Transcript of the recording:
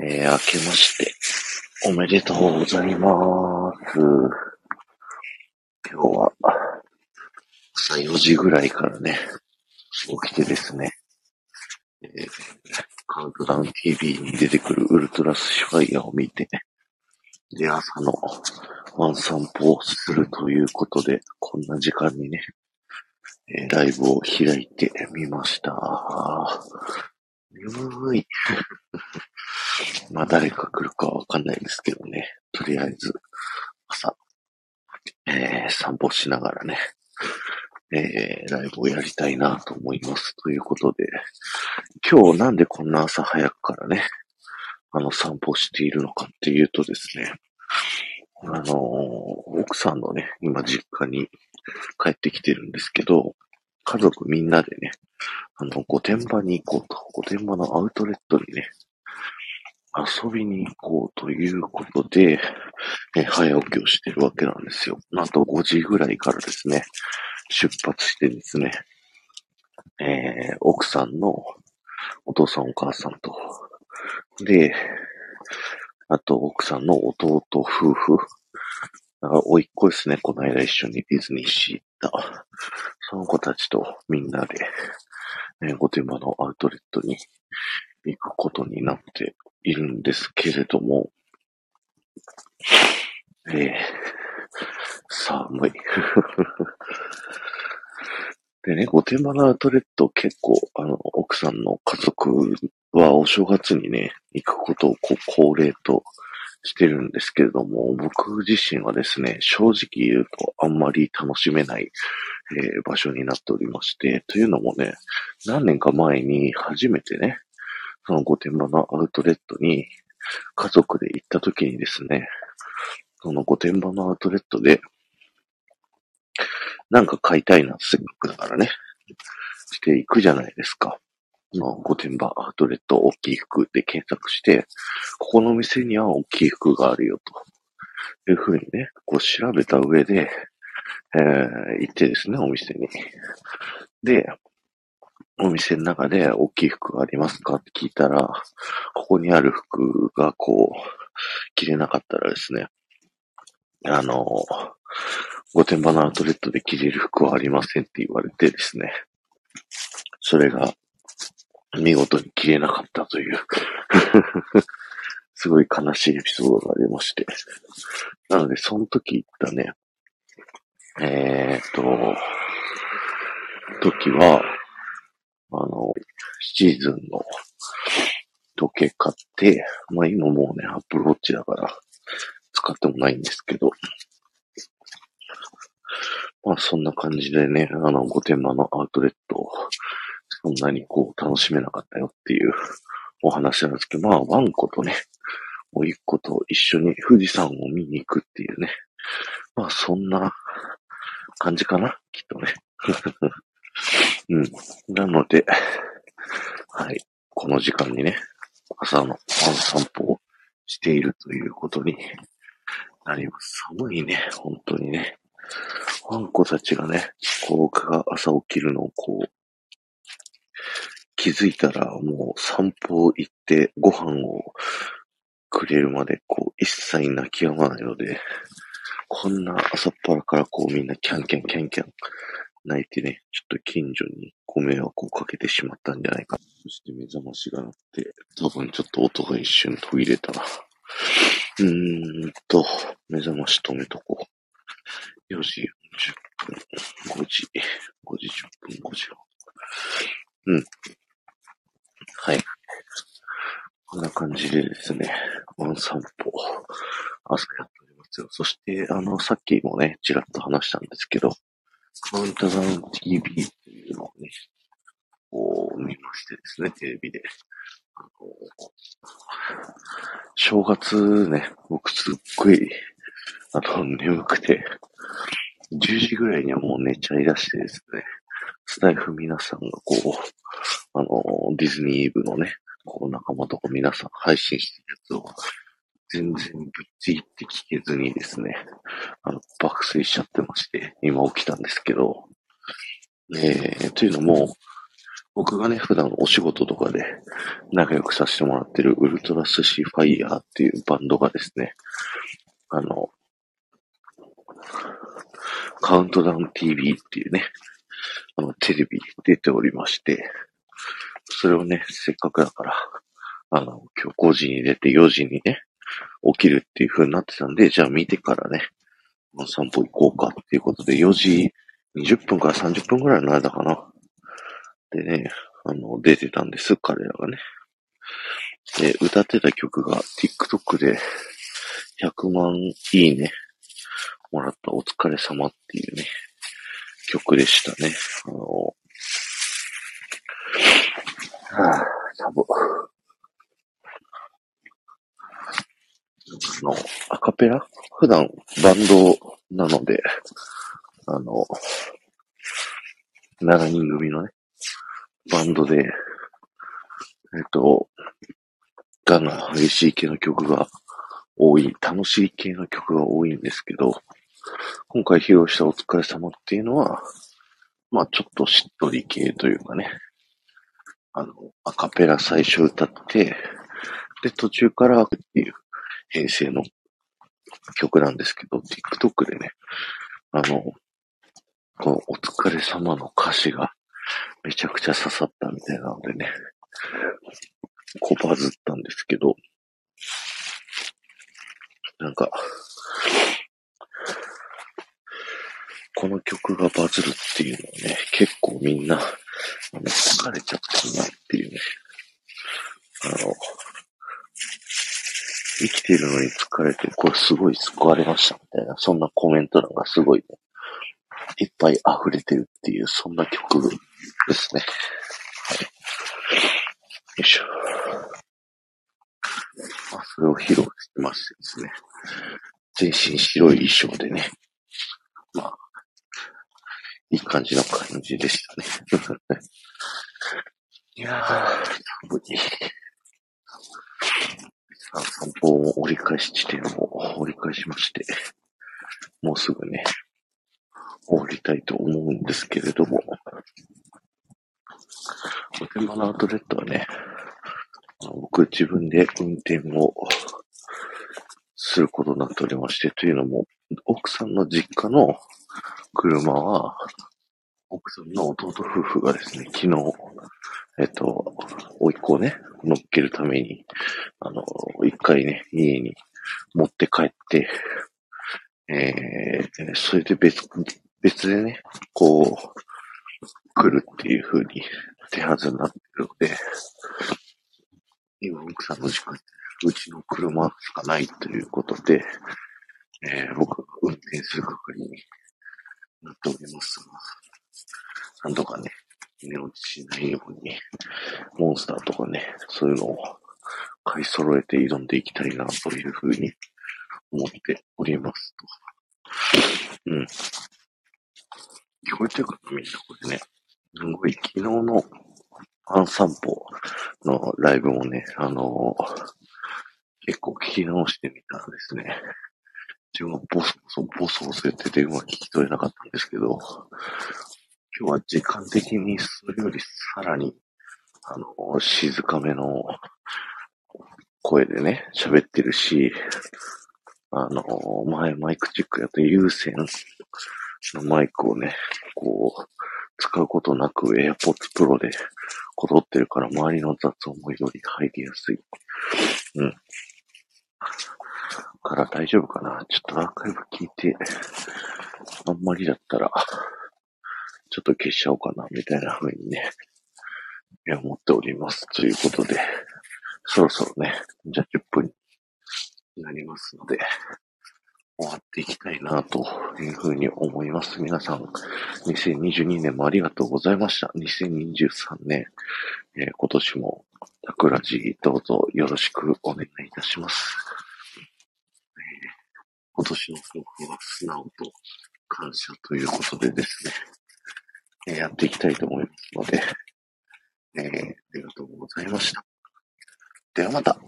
えー、明けまして、おめでとうございます。今日は、朝4時ぐらいからね、起きてですね、えー、カウントダウン TV に出てくるウルトラスシファイアを見て、で、朝のワン散歩をするということで、こんな時間にね、えー、ライブを開いてみました。眠い。まあ誰か来るかわかんないですけどね。とりあえず、朝、えー、散歩しながらね、えー、ライブをやりたいなと思います。ということで、今日なんでこんな朝早くからね、あの散歩しているのかっていうとですね、あのー、奥さんのね、今実家に帰ってきてるんですけど、家族みんなでね、あの、御殿場に行こうと、御殿場のアウトレットにね、遊びに行こうということで、え早起きをしてるわけなんですよ。なんと5時ぐらいからですね、出発してですね、えー、奥さんのお父さんお母さんと、で、あと奥さんの弟夫婦、おいっ子ですね、この間一緒にディズニーシー行った。その子たちとみんなで、御殿場のアウトレットに行くことになっているんですけれども、えー、寒い。でね、御殿場のアウトレット結構、あの、奥さんの家族はお正月にね、行くことをこう恒例としてるんですけれども、僕自身はですね、正直言うとあんまり楽しめない、えー、場所になっておりまして、というのもね、何年か前に初めてね、その御殿場のアウトレットに家族で行った時にですね、その御殿場のアウトレットで、なんか買いたいな、せっかくだからね、していくじゃないですか。の、御殿場アウトレット大きい服で検索して、ここの店には大きい服があるよというふうにね、こう調べた上で、えー、行ってですね、お店に。で、お店の中で大きい服がありますかって聞いたら、ここにある服がこう、着れなかったらですね、あの、御殿場のアウトレットで着れる服はありませんって言われてですね、それが見事に消えなかったという すごい悲しいエピソードがありまして。なので、その時言ったね、えー、っと、時は、あの、シーズンの時計買って、まあ今もうね、アップルウォッチだから使ってもないんですけど、まあそんな感じでね、あの、御殿場のアウトレットそんなにこう楽しめなかったよっていうお話なんですけど、まあ、ワンコとね、おいっ子と一緒に富士山を見に行くっていうね。まあ、そんな感じかな、きっとね。うん。なので、はい。この時間にね、朝のワン散歩をしているということになります。寒いね、本当にね。ワンコたちがね、こう、僕が朝起きるのをこう、気づいたらもう散歩行ってご飯をくれるまでこう一切泣き止まないので、こんな朝っぱらからこうみんなキャンキャンキャンキャン泣いてね、ちょっと近所にご迷惑をかけてしまったんじゃないか。そして目覚ましが鳴って、多分ちょっと音が一瞬途切れたな。うーんと、目覚まし止めとこう。4時40分、5時、5時10分、5時うん。はい。こんな感じでですね、ワン散歩、朝やっておりますよ。そして、あの、さっきもね、ちらっと話したんですけど、カウントダウン TV っていうのをね、こう見ましてですね、テレビで。あの正月ね、僕すっごい、あの、眠くて、10時ぐらいにはもう寝ちゃいだしてですね、スタイフ皆さんがこう、あの、ディズニーイブのね、こう仲間とか皆さん配信してるやつを、全然ぶっちぎって聞けずにですね、あの、爆睡しちゃってまして、今起きたんですけど、えー、というのも、僕がね、普段お仕事とかで仲良くさせてもらってるウルトラスシファイヤーっていうバンドがですね、あの、カウントダウン TV っていうね、あの、テレビ出ておりまして、それをね、せっかくだから、あの、今日5時に出て4時にね、起きるっていう風になってたんで、じゃあ見てからね、散歩行こうかっていうことで、4時20分から30分ぐらいの間かな。でね、あの、出てたんです、彼らがね。で、歌ってた曲が TikTok で100万いいね、もらったお疲れ様っていうね、曲でしたね。あの、はぁ、サボ。あの、アカペラ？普段バンドなので、あの、7人組のね、バンドで、えっと、ガンガン激しい系の曲が多い、楽しい系の曲が多いんですけど、今回披露したお疲れ様っていうのは、まあちょっとしっとり系というかね、あの、アカペラ最初歌って、で、途中からっていう編成の曲なんですけど、TikTok でね、あの、このお疲れ様の歌詞がめちゃくちゃ刺さったみたいなのでね、こうバズったんですけど、なんか、この曲がバズるっていうのはね、結構みんな、あの、疲れちゃったなっていうね、あの、生きてるのに疲れて、これすごい救われましたみたいな、そんなコメント欄がすごいね、いっぱい溢れてるっていう、そんな曲ですね。よいしょ。まあ、それを披露してましてですね。全身白い衣装でね。まあ、いい感じの感じでしたね。いやー、寒い。あ、散歩を折り返し地点を折り返しまして、もうすぐね、終わりたいと思うんですけれども、お手間のアウトレットはね、僕自分で運転をすることになっておりまして、というのも、奥さんの実家の車は、奥さんの弟夫婦がですね、昨日、えっと、甥っ子をね、乗っけるために、あの、一回ね、家に持って帰って、えー、それで別、別でね、こう、来るっていう風に手はずになってるので、今奥さんの時間、うちの車しかないということで、えー、僕が運転する係になっております、なんとかね、寝落ちしないように、モンスターとかね、そういうのを買い揃えて挑んでいきたいなというふうに思っておりますと。うん。聞こえてるかみんなこれね。すごい、昨日のアン散歩のライブもね、あのー、結構聞き直してみたらですね、自分はボソボソ、ボソボソ言っててうまく聞き取れなかったんですけど、今日は時間的にそれよりさらに、あの、静かめの声でね、喋ってるし、あの、前マイクチェックやった有線のマイクをね、こう、使うことなく AirPods Pro でこぞってるから周りの雑音もより入りやすい。うん。から大丈夫かなちょっとアーカイブ聞いて、あんまりだったら、ちょっと消しちゃおうかな、みたいな風にね、思っております。ということで、そろそろね、じゃあ10分になりますので、終わっていきたいなというふうに思います。皆さん、2022年もありがとうございました。2023年、えー、今年もタクラジどうぞよろしくお願いいたします。えー、今年の抱負は素直と感謝ということでですね、やっていきたいと思いますので、えー、ありがとうございました。ではまた。